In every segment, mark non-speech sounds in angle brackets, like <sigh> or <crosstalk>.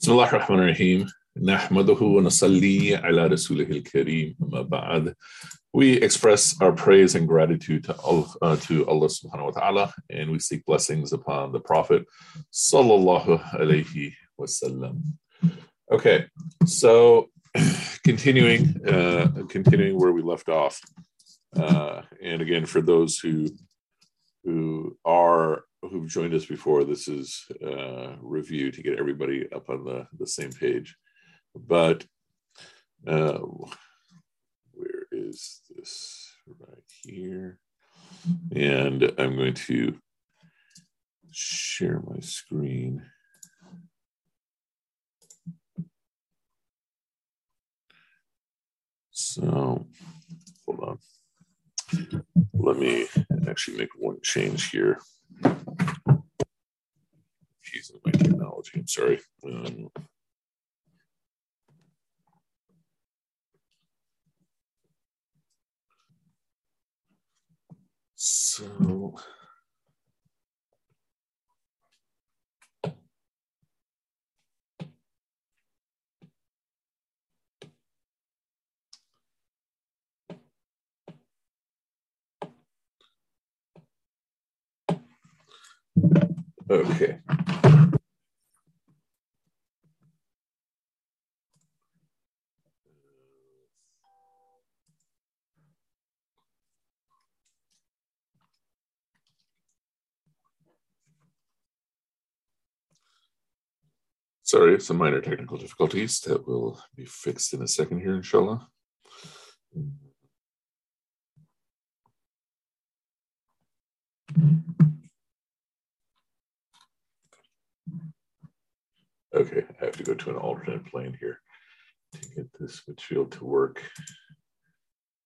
بسم الله الرحمن الرحيم نحمده ونصلي على رسوله الكريم أما بعد We express our praise and gratitude to Allah, uh, to Allah subhanahu wa ta'ala and we seek blessings upon the Prophet sallallahu alayhi wasallam. Okay, so <clears throat> continuing uh, continuing where we left off. Uh, and again, for those who who are who've joined us before, this is uh, review to get everybody up on the, the same page. But uh, where is this? Right here. And I'm going to share my screen. So hold on. Let me actually make one change here. Using my technology, I'm sorry. Um, so Okay. Sorry, some minor technical difficulties that will be fixed in a second here, inshallah. Okay, I have to go to an alternate plane here to get this field to work.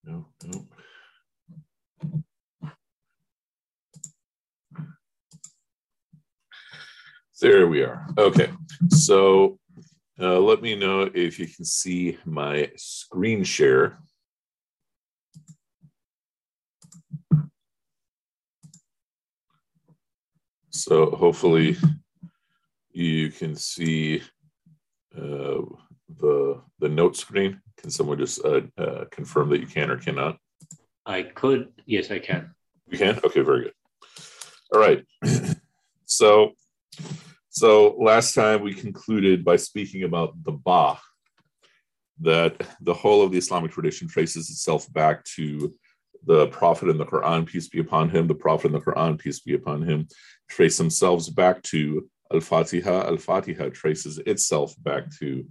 No, no. There we are. Okay, so uh, let me know if you can see my screen share. So hopefully you can see uh, the the note screen. Can someone just uh, uh, confirm that you can or cannot? I could. Yes, I can. You can. Okay, very good. All right. <clears throat> so, so last time we concluded by speaking about the Ba, that the whole of the Islamic tradition traces itself back to the Prophet in the Quran, peace be upon him. The Prophet in the Quran, peace be upon him, trace themselves back to Al Fatiha. Al Fatiha traces itself back to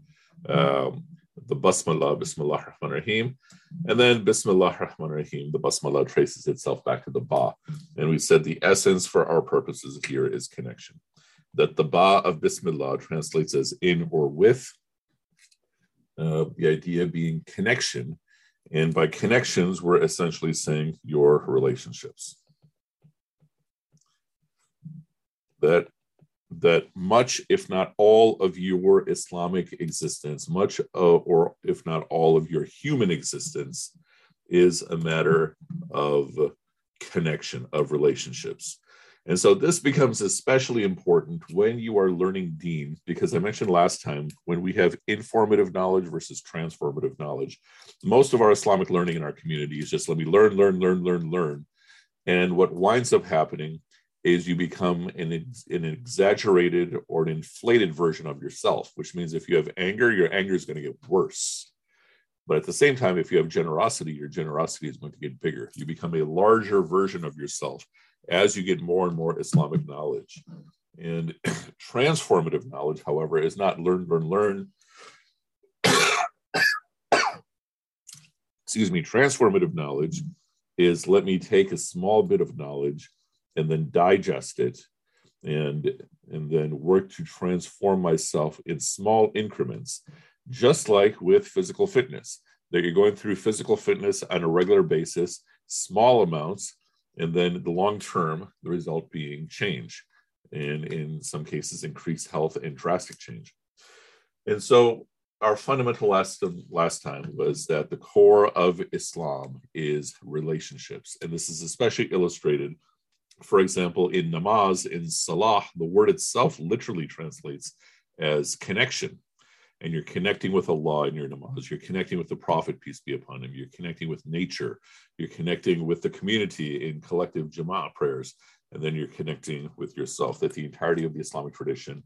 um, the Basmallah, Bismillah Rahman Rahim. And then Bismillah Rahman Rahim, the Basmallah traces itself back to the Ba. And we said the essence for our purposes here is connection. That the Ba of Bismillah translates as in or with, uh, the idea being connection. And by connections, we're essentially saying your relationships. That that much, if not all, of your Islamic existence, much uh, or if not all of your human existence, is a matter of connection, of relationships. And so this becomes especially important when you are learning Deen, because I mentioned last time when we have informative knowledge versus transformative knowledge, most of our Islamic learning in our community is just let me learn, learn, learn, learn, learn. And what winds up happening is you become an, an exaggerated or an inflated version of yourself, which means if you have anger, your anger is going to get worse. But at the same time, if you have generosity, your generosity is going to get bigger. You become a larger version of yourself as you get more and more Islamic knowledge. And <clears throat> transformative knowledge, however, is not learn, learn, learn. <coughs> Excuse me, transformative knowledge is let me take a small bit of knowledge and then digest it and and then work to transform myself in small increments just like with physical fitness. That you're going through physical fitness on a regular basis small amounts and then the long term the result being change and in some cases increased health and drastic change. And so our fundamental lesson last time was that the core of islam is relationships. And this is especially illustrated for example, in namaz, in salah, the word itself literally translates as connection. And you're connecting with Allah in your namaz. You're connecting with the Prophet, peace be upon him. You're connecting with nature. You're connecting with the community in collective Jama'ah prayers. And then you're connecting with yourself. That the entirety of the Islamic tradition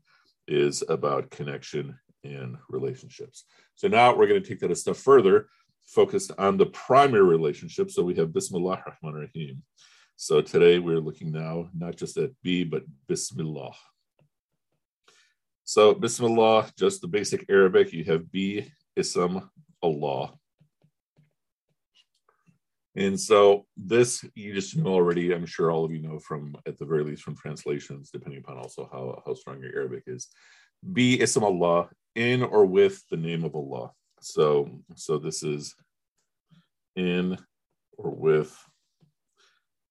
is about connection and relationships. So now we're going to take that a step further, focused on the primary relationship. So we have Bismillah ar-Rahman Rahim. So today we're looking now not just at B, but Bismillah. So Bismillah, just the basic Arabic, you have B, Ism, Allah. And so this you just know already, I'm sure all of you know from at the very least from translations, depending upon also how, how strong your Arabic is. B Ism Allah in or with the name of Allah. So so this is in or with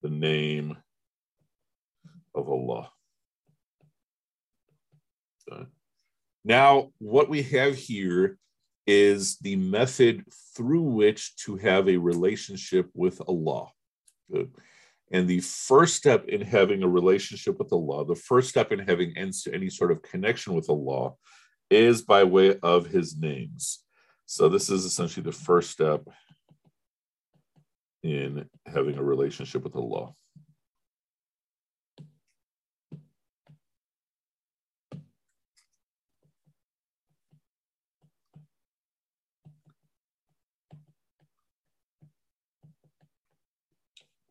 the name of Allah. Okay. Now, what we have here is the method through which to have a relationship with Allah. Good. And the first step in having a relationship with Allah, the first step in having any sort of connection with Allah, is by way of His names. So, this is essentially the first step in having a relationship with Allah.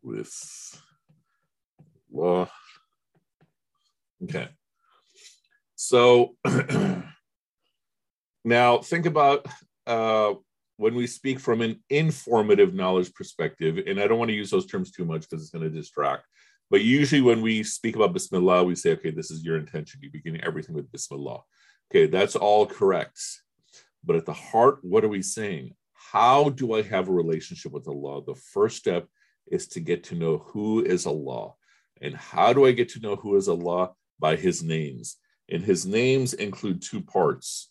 with law. Okay. So <clears throat> now think about uh, when we speak from an informative knowledge perspective, and I don't want to use those terms too much because it's going to distract. But usually, when we speak about Bismillah, we say, okay, this is your intention. You begin everything with Bismillah. Okay, that's all correct. But at the heart, what are we saying? How do I have a relationship with Allah? The first step is to get to know who is Allah. And how do I get to know who is Allah? By his names. And his names include two parts.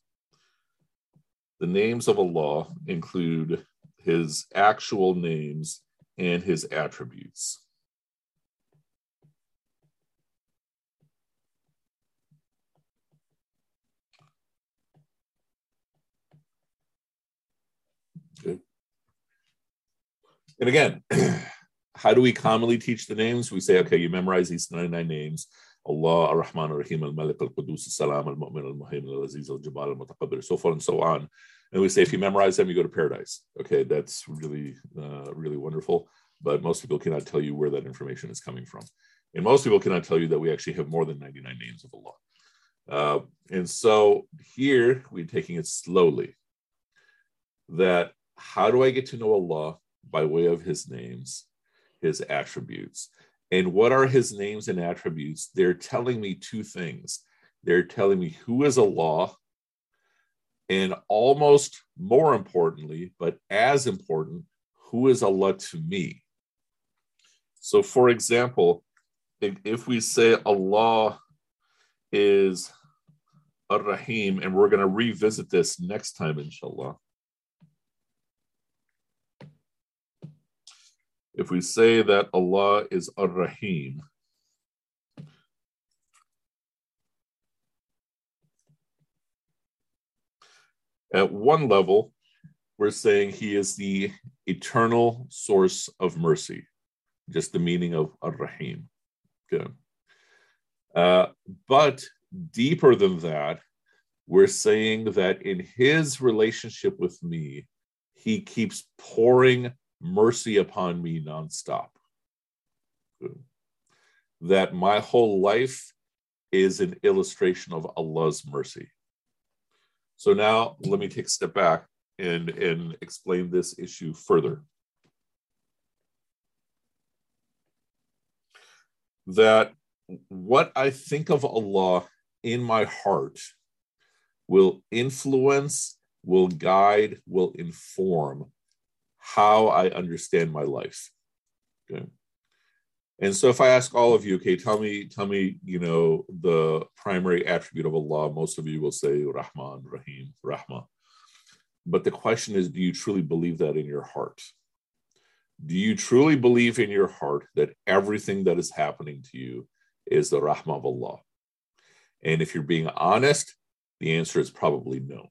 The names of Allah include his actual names and his attributes. Okay. And again, <clears throat> how do we commonly teach the names? We say, okay, you memorize these 99 names. Allah, Ar-Rahman, Ar-Rahim, Al-Malik, Al-Qudus, Al-Salam, Al-Mu'min, Al-Muhaymin, Al-Aziz, Al-Jabbar, Al-Mutaqabbir, so forth and so on. And we say, if you memorize them, you go to paradise. Okay, that's really, uh, really wonderful. But most people cannot tell you where that information is coming from. And most people cannot tell you that we actually have more than 99 names of Allah. Uh, and so here we're taking it slowly. That how do I get to know Allah by way of his names? his attributes. And what are his names and attributes? They're telling me two things. They're telling me who is Allah, and almost more importantly, but as important, who is Allah to me? So, for example, if, if we say Allah is Ar Rahim, and we're going to revisit this next time, inshallah. If we say that Allah is Ar Rahim, at one level, we're saying He is the eternal source of mercy, just the meaning of Ar Rahim. Good. Uh, but deeper than that, we're saying that in His relationship with me, He keeps pouring mercy upon me nonstop. That my whole life is an illustration of Allah's mercy. So now let me take a step back and, and explain this issue further. That what I think of Allah in my heart will influence, will guide, will inform how I understand my life. Okay. And so if I ask all of you, okay, tell me, tell me, you know, the primary attribute of Allah, most of you will say Rahman, Rahim, Rahma. But the question is, do you truly believe that in your heart? Do you truly believe in your heart that everything that is happening to you is the Rahmah of Allah? And if you're being honest, The answer is probably no.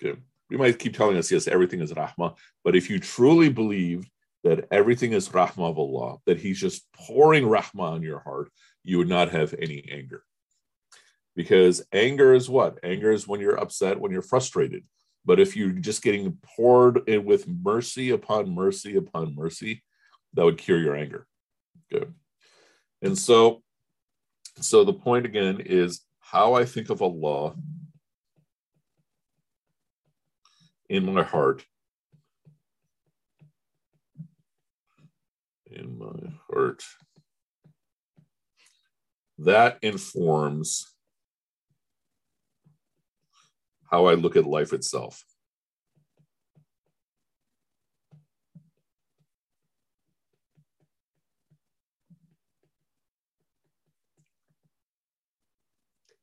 Okay. We might keep telling us, yes, everything is rahma, but if you truly believed that everything is rahma of Allah, that He's just pouring rahma on your heart, you would not have any anger. Because anger is what? Anger is when you're upset, when you're frustrated. But if you're just getting poured in with mercy upon mercy upon mercy, that would cure your anger. Good. And so, so the point again is how I think of Allah in my heart. In my heart. That informs how I look at life itself.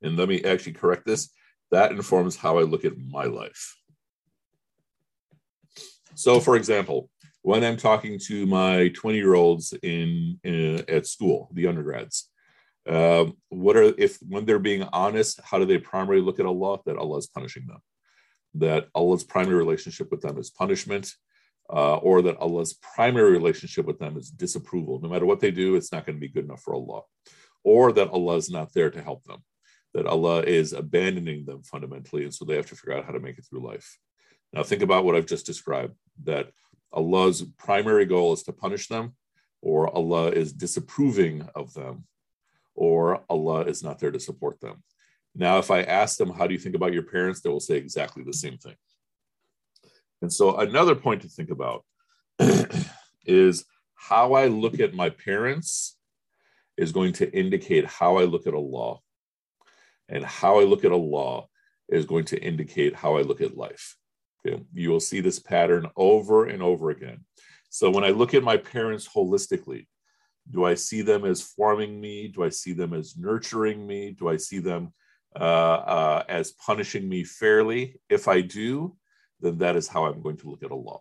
And let me actually correct this. That informs how I look at my life. So, for example, when I'm talking to my 20 year olds in, in, at school, the undergrads, um, what are if when they're being honest, how do they primarily look at Allah? That Allah is punishing them, that Allah's primary relationship with them is punishment, uh, or that Allah's primary relationship with them is disapproval. No matter what they do, it's not going to be good enough for Allah, or that Allah is not there to help them, that Allah is abandoning them fundamentally, and so they have to figure out how to make it through life. Now, think about what I've just described that Allah's primary goal is to punish them, or Allah is disapproving of them, or Allah is not there to support them. Now, if I ask them, How do you think about your parents? they will say exactly the same thing. And so, another point to think about <clears throat> is how I look at my parents is going to indicate how I look at Allah. And how I look at Allah is going to indicate how I look at life. Okay? You will see this pattern over and over again. So when I look at my parents holistically, do I see them as forming me? Do I see them as nurturing me? Do I see them uh, uh, as punishing me fairly? If I do, then that is how I'm going to look at Allah.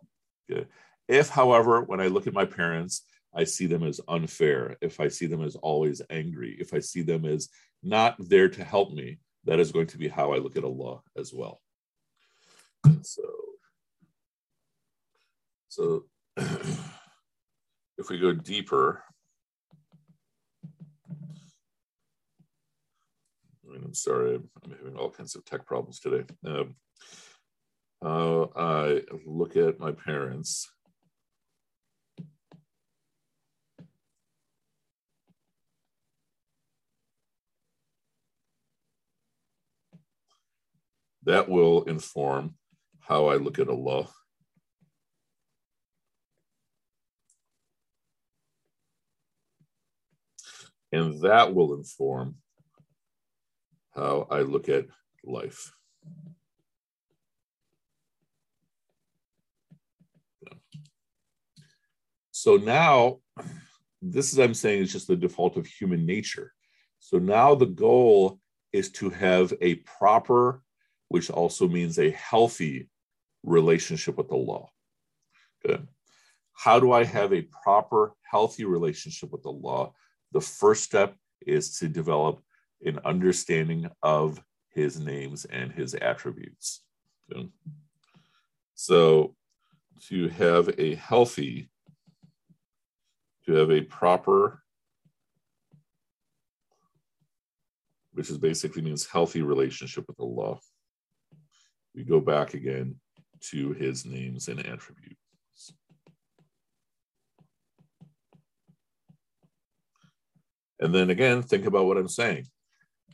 Okay? If, however, when I look at my parents, I see them as unfair, if I see them as always angry, if I see them as not there to help me, that is going to be how I look at Allah as well. So, so <clears throat> if we go deeper, I mean, I'm sorry, I'm having all kinds of tech problems today. Um, uh, I look at my parents. That will inform how I look at Allah. And that will inform how I look at life. So now, this is I'm saying is just the default of human nature. So now the goal is to have a proper, which also means a healthy relationship with Allah. Good. How do I have a proper, healthy relationship with Allah? The first step is to develop an understanding of his names and his attributes. Okay. So, to have a healthy, to have a proper, which is basically means healthy relationship with Allah. we go back again to his names and attributes. And then again, think about what I'm saying.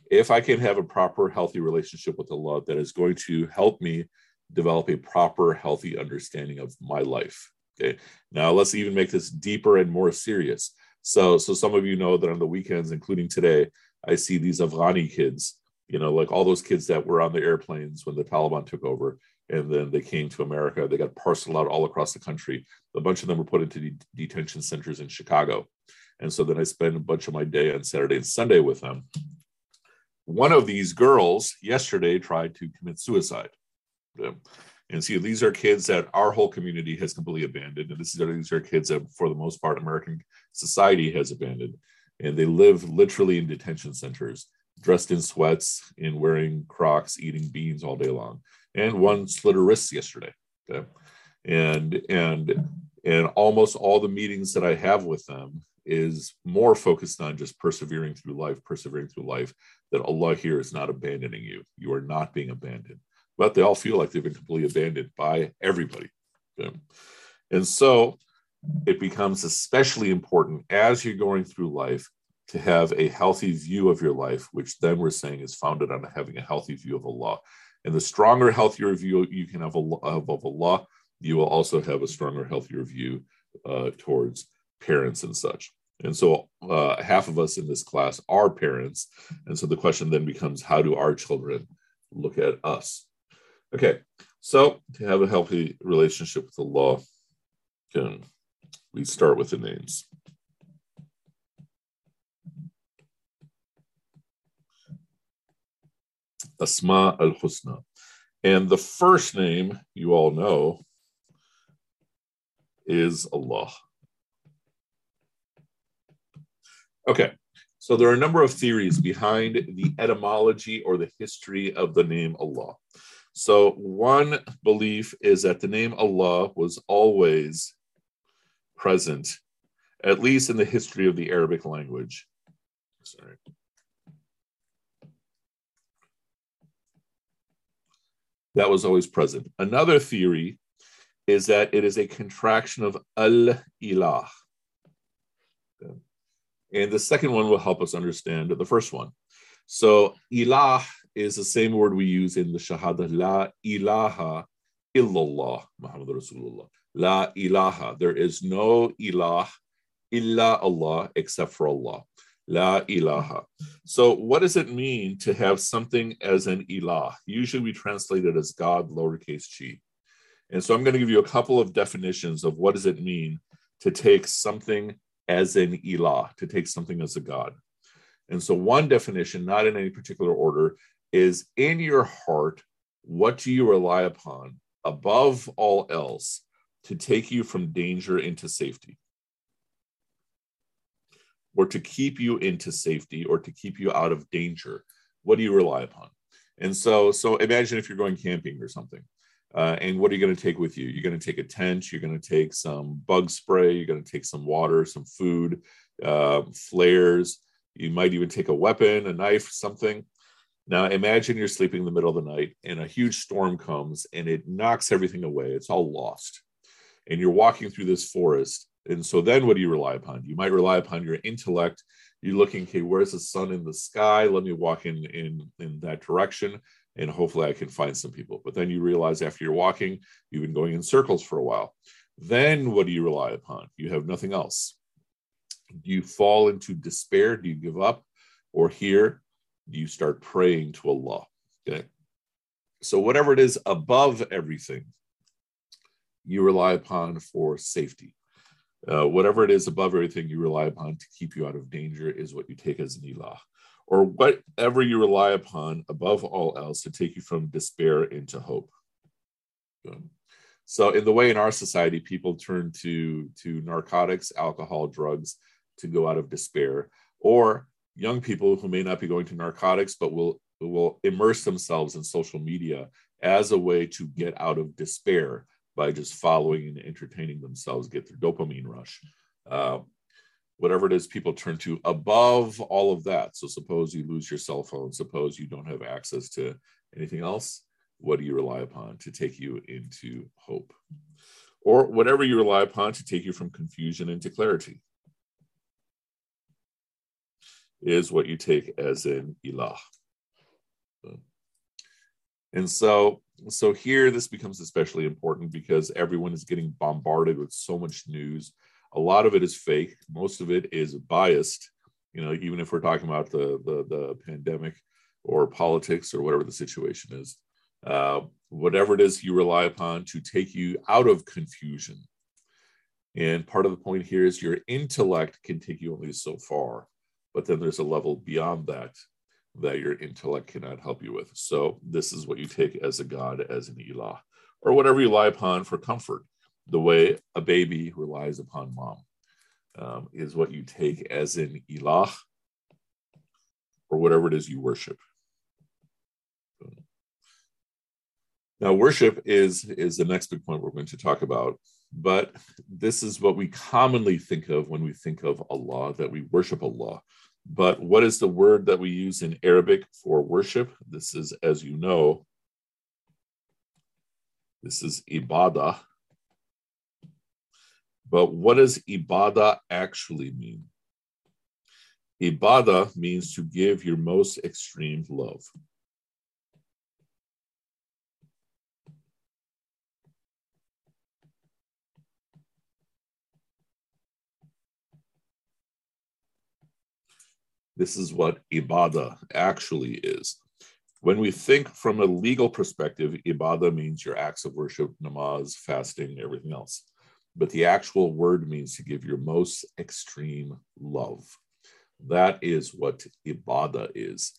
If I can have a proper, healthy relationship with Allah, that is going to help me develop a proper, healthy understanding of my life. Okay. Now let's even make this deeper and more serious. So, so some of you know that on the weekends, including today, I see these Afghani kids. You know, like all those kids that were on the airplanes when the Taliban took over, and then they came to America. They got parceled out all across the country. A bunch of them were put into de- detention centers in Chicago. And so then I spent a bunch of my day on Saturday and Sunday with them. One of these girls yesterday tried to commit suicide. And see, these are kids that our whole community has completely abandoned. And this is, these are kids that, for the most part, American society has abandoned. And they live literally in detention centers dressed in sweats and wearing Crocs, eating beans all day long. And one slit her wrists yesterday. Okay. And and and almost all the meetings that I have with them is more focused on just persevering through life, persevering through life, that Allah here is not abandoning you. You are not being abandoned. But they all feel like they've been completely abandoned by everybody. Okay? And so it becomes especially important as you're going through life to have a healthy view of your life, which then we're saying is founded on having a healthy view of Allah. And the stronger, healthier view you can have of Allah, you will also have a stronger, healthier view uh, towards parents and such. And so, uh, half of us in this class are parents. And so the question then becomes how do our children look at us? Okay, so to have a healthy relationship with Allah, can we start with the names? Asma al Husna. And the first name you all know is Allah. Okay, so there are a number of theories behind the etymology or the history of the name Allah. So, one belief is that the name Allah was always present, at least in the history of the Arabic language. Sorry. That was always present. Another theory is that it is a contraction of Al Ilah. And the second one will help us understand the first one. So, Ilah is the same word we use in the Shahada, La ilaha illallah, Muhammad Rasulullah. La ilaha. There is no ilah illa Allah except for Allah. La ilaha. So, what does it mean to have something as an ilah? Usually we translate it as God, lowercase g. And so I'm going to give you a couple of definitions of what does it mean to take something as an ilah, to take something as a God. And so one definition, not in any particular order, is in your heart, what do you rely upon above all else to take you from danger into safety? Or to keep you into safety or to keep you out of danger? What do you rely upon? And so, so imagine if you're going camping or something. Uh, and what are you going to take with you? You're going to take a tent, you're going to take some bug spray, you're going to take some water, some food, uh, flares. You might even take a weapon, a knife, something. Now imagine you're sleeping in the middle of the night and a huge storm comes and it knocks everything away. It's all lost. And you're walking through this forest. And so then what do you rely upon? You might rely upon your intellect. You're looking, okay, where's the sun in the sky? Let me walk in in, in that direction and hopefully I can find some people. But then you realize after you're walking, you've been going in circles for a while. Then what do you rely upon? You have nothing else. Do you fall into despair? Do you give up? Or here, do you start praying to Allah? Okay. So, whatever it is above everything, you rely upon for safety. Uh, whatever it is above everything you rely upon to keep you out of danger is what you take as an ilah or whatever you rely upon above all else to take you from despair into hope. So, in the way in our society, people turn to, to narcotics, alcohol, drugs to go out of despair, or young people who may not be going to narcotics but will, will immerse themselves in social media as a way to get out of despair by just following and entertaining themselves, get their dopamine rush. Uh, whatever it is people turn to above all of that. So suppose you lose your cell phone, suppose you don't have access to anything else. What do you rely upon to take you into hope? Or whatever you rely upon to take you from confusion into clarity is what you take as an ilah. And so, so here this becomes especially important because everyone is getting bombarded with so much news. A lot of it is fake. Most of it is biased. You know even if we're talking about the the, the pandemic or politics or whatever the situation is uh, whatever it is you rely upon to take you out of confusion. And part of the point here is your intellect can take you only so far but then there's a level beyond that that your intellect cannot help you with so this is what you take as a god as an ilah or whatever you rely upon for comfort the way a baby relies upon mom um, is what you take as an ilah or whatever it is you worship. Now, worship is, is the next big point we're going to talk about, but this is what we commonly think of when we think of Allah, that we worship Allah. But what is the word that we use in Arabic for worship? This is, as you know, this is ibadah. But what does ibadah actually mean? Ibadah means to give your most extreme love. This is what ibadah actually is. When we think from a legal perspective, ibadah means your acts of worship, namaz, fasting, everything else. But the actual word means to give your most extreme love. That is what ibadah is.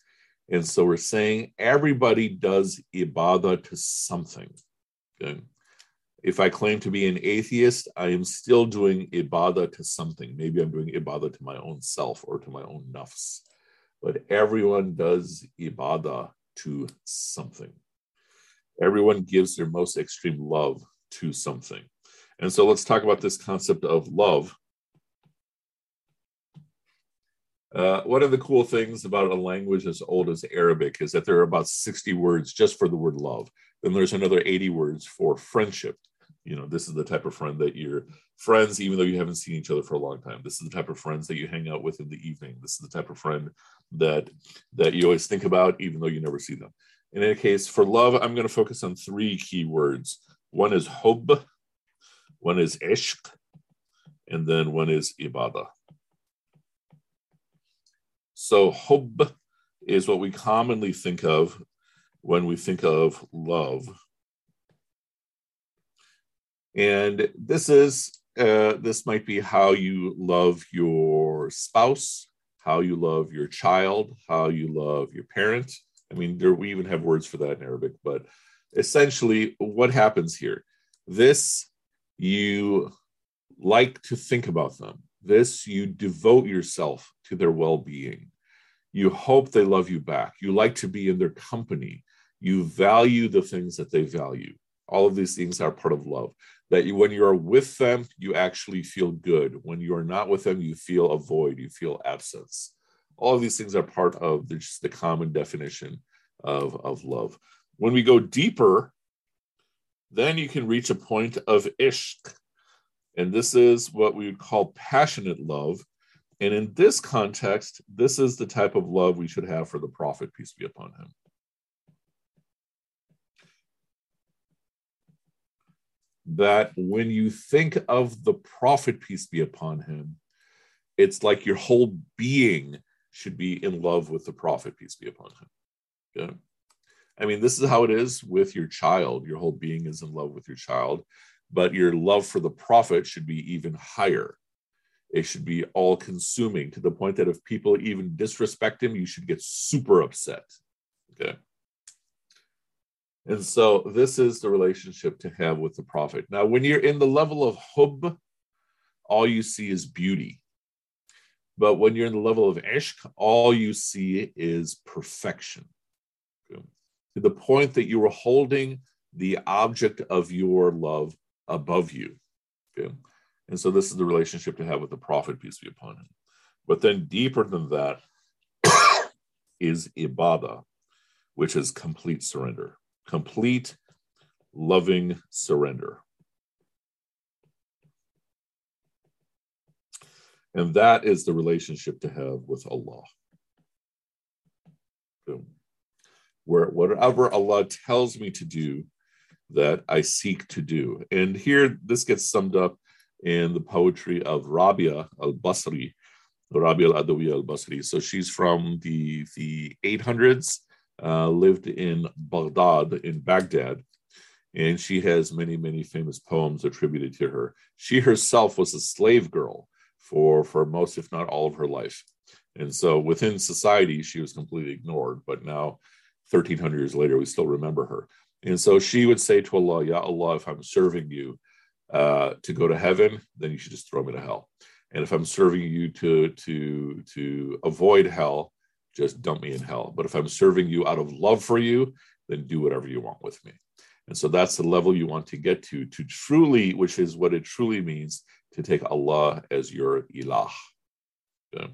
And so we're saying everybody does ibadah to something. Okay? If I claim to be an atheist, I am still doing ibadah to something. Maybe I'm doing ibadah to my own self or to my own nafs. But everyone does ibadah to something. Everyone gives their most extreme love to something. And so let's talk about this concept of love. Uh, one of the cool things about a language as old as Arabic is that there are about 60 words just for the word love. Then there's another 80 words for friendship you know this is the type of friend that you're friends even though you haven't seen each other for a long time this is the type of friends that you hang out with in the evening. This is the type of friend that that you always think about even though you never see them. In any case for love i'm going to focus on three key words. One is hub one is ishq and then one is ibadah. So hub is what we commonly think of when we think of love and this is uh, this might be how you love your spouse, how you love your child, how you love your parent. I mean, there, we even have words for that in Arabic, but essentially, what happens here? This you like to think about them. This you devote yourself to their well being. You hope they love you back. You like to be in their company. You value the things that they value. All of these things are part of love that you, when you are with them, you actually feel good. When you are not with them, you feel a void, you feel absence. All of these things are part of the, just the common definition of, of love. When we go deeper, then you can reach a point of ishq. And this is what we would call passionate love. And in this context, this is the type of love we should have for the Prophet, peace be upon him. That when you think of the prophet, peace be upon him, it's like your whole being should be in love with the prophet, peace be upon him. Yeah. I mean, this is how it is with your child. Your whole being is in love with your child, but your love for the prophet should be even higher. It should be all consuming to the point that if people even disrespect him, you should get super upset. Okay. And so this is the relationship to have with the prophet. Now, when you're in the level of hub, all you see is beauty. But when you're in the level of ishq, all you see is perfection. To the point that you are holding the object of your love above you. Okay. And so this is the relationship to have with the prophet, peace be upon him. But then deeper than that <coughs> is ibadah, which is complete surrender complete loving surrender. And that is the relationship to have with Allah. Where whatever Allah tells me to do, that I seek to do. And here, this gets summed up in the poetry of Rabia al Basri, Rabia al Adawi al Basri. So she's from the, the 800s uh, lived in Baghdad, in Baghdad, and she has many, many famous poems attributed to her. She herself was a slave girl for, for most, if not all, of her life. And so within society, she was completely ignored. But now, 1300 years later, we still remember her. And so she would say to Allah, Ya Allah, if I'm serving you uh, to go to heaven, then you should just throw me to hell. And if I'm serving you to, to, to avoid hell, just dump me in hell. But if I'm serving you out of love for you, then do whatever you want with me. And so that's the level you want to get to, to truly, which is what it truly means to take Allah as your ilah. Okay?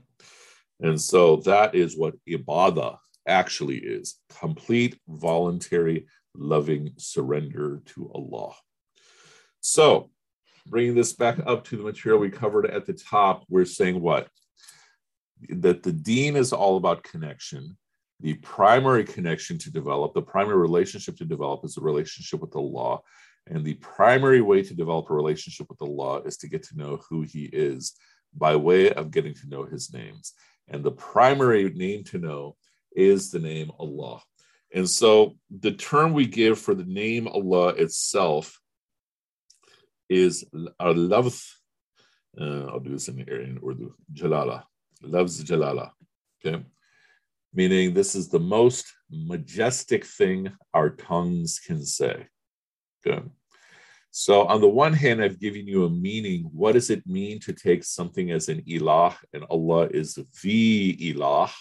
And so that is what ibadah actually is complete, voluntary, loving surrender to Allah. So, bringing this back up to the material we covered at the top, we're saying what? That the Deen is all about connection. The primary connection to develop, the primary relationship to develop is a relationship with Allah. And the primary way to develop a relationship with Allah is to get to know who He is by way of getting to know His names. And the primary name to know is the name Allah. And so the term we give for the name Allah itself is al-lafz. Uh, I'll do this in, in Urdu. Jalala. Lafz Jalala. Okay. Meaning this is the most majestic thing our tongues can say. Okay. So on the one hand, I've given you a meaning. What does it mean to take something as an ilah and Allah is the ilah?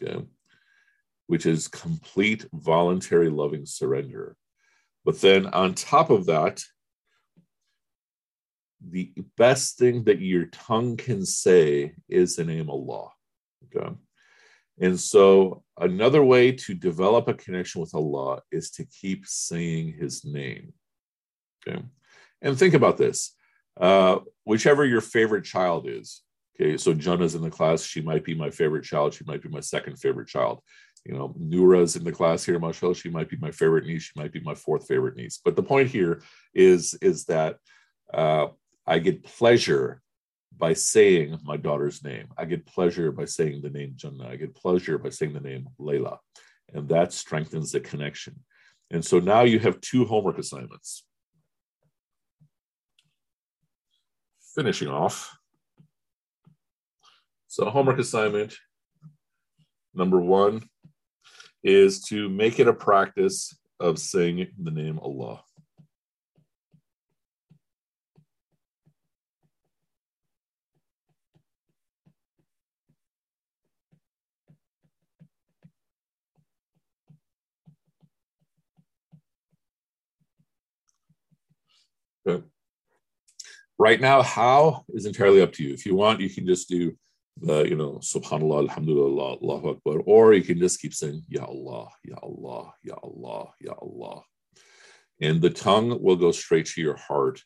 Okay which is complete voluntary loving surrender. But then on top of that, the best thing that your tongue can say is the name Allah. Okay. And so another way to develop a connection with Allah is to keep saying his name. Okay. And think about this. Uh, whichever your favorite child is. Okay. So Jannah's in the class. She might be my favorite child. She might be my second favorite child you know, Nura's in the class here, Marshall. She might be my favorite niece. She might be my fourth favorite niece. But the point here is, is that uh, I get pleasure by saying my daughter's name. I get pleasure by saying the name Jannah. I get pleasure by saying the name Layla. And that strengthens the connection. And so now you have two homework assignments. Finishing off. So homework assignment number one is to make it a practice of saying the name Allah. Okay. Right now, how is entirely up to you. If you want, you can just do the you know subhanallah alhamdulillah allahu akbar or you can just keep saying ya allah ya allah ya allah ya allah. And the tongue will go straight to your heart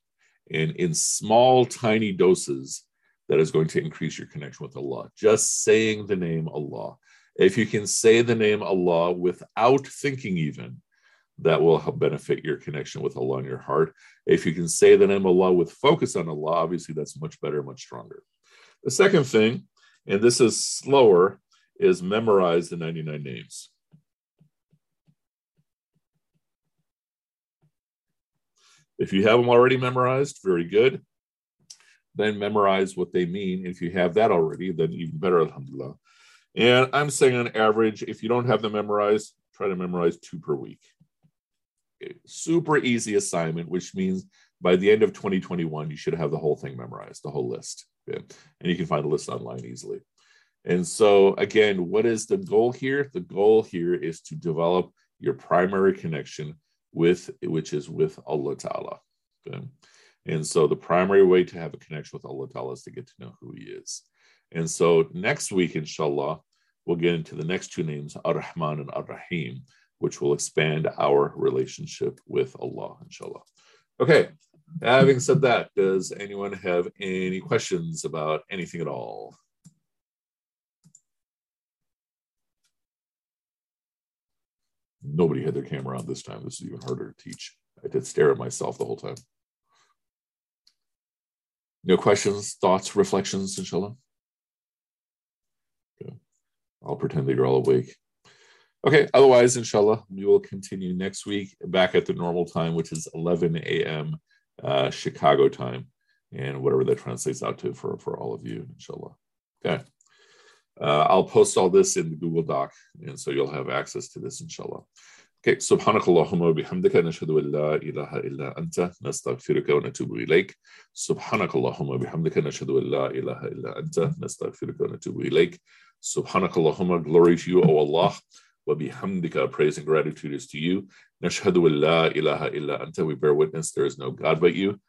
and in small tiny doses that is going to increase your connection with allah. Just saying the name allah. If you can say the name allah without thinking even that will help benefit your connection with allah in your heart if you can say the name allah with focus on allah obviously that's much better much stronger the second thing and this is slower, is memorize the 99 names. If you have them already memorized, very good. Then memorize what they mean. If you have that already, then even better, alhamdulillah. And I'm saying on average, if you don't have them memorized, try to memorize two per week. Super easy assignment, which means by the end of 2021, you should have the whole thing memorized, the whole list. And you can find a list online easily. And so, again, what is the goal here? The goal here is to develop your primary connection with, which is with Allah Ta'ala. Okay? And so, the primary way to have a connection with Allah Ta'ala is to get to know who He is. And so, next week, inshallah, we'll get into the next two names, Ar Rahman and Ar Rahim, which will expand our relationship with Allah, inshallah. Okay, Having said that, does anyone have any questions about anything at all? Nobody had their camera on this time. This is even harder to teach. I did stare at myself the whole time. No questions, thoughts, reflections, inshallah? Okay. I'll pretend that you're all awake. Okay, otherwise, inshallah, we will continue next week back at the normal time, which is 11 a.m uh, Chicago time, and whatever that translates out to for, for all of you, inshallah. Okay. Uh, I'll post all this in the Google Doc, and so you'll have access to this, inshallah. Okay, سبحانك اللهم وبحمدك نشهد أن لا إله إلا أنت نستغفرك ونتوب إليك سبحانك اللهم وبحمدك نشهد أن لا إله إلا أنت نستغفرك ونتوب إليك سبحانك اللهم glory to you O Allah وبحمدك praise and gratitude is to you نشهد أن لا إله إلا أنت we bear witness there is no God but you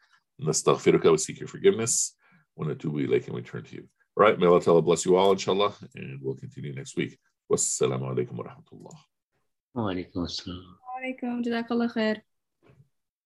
نستغفرك we seek your forgiveness ونتوب إليك and we turn to you all right may Allah Ta'ala bless you all inshallah and we'll continue next week wassalamu alaikum wa rahmatullah وعليكم السلام عليكم جزاك الله خير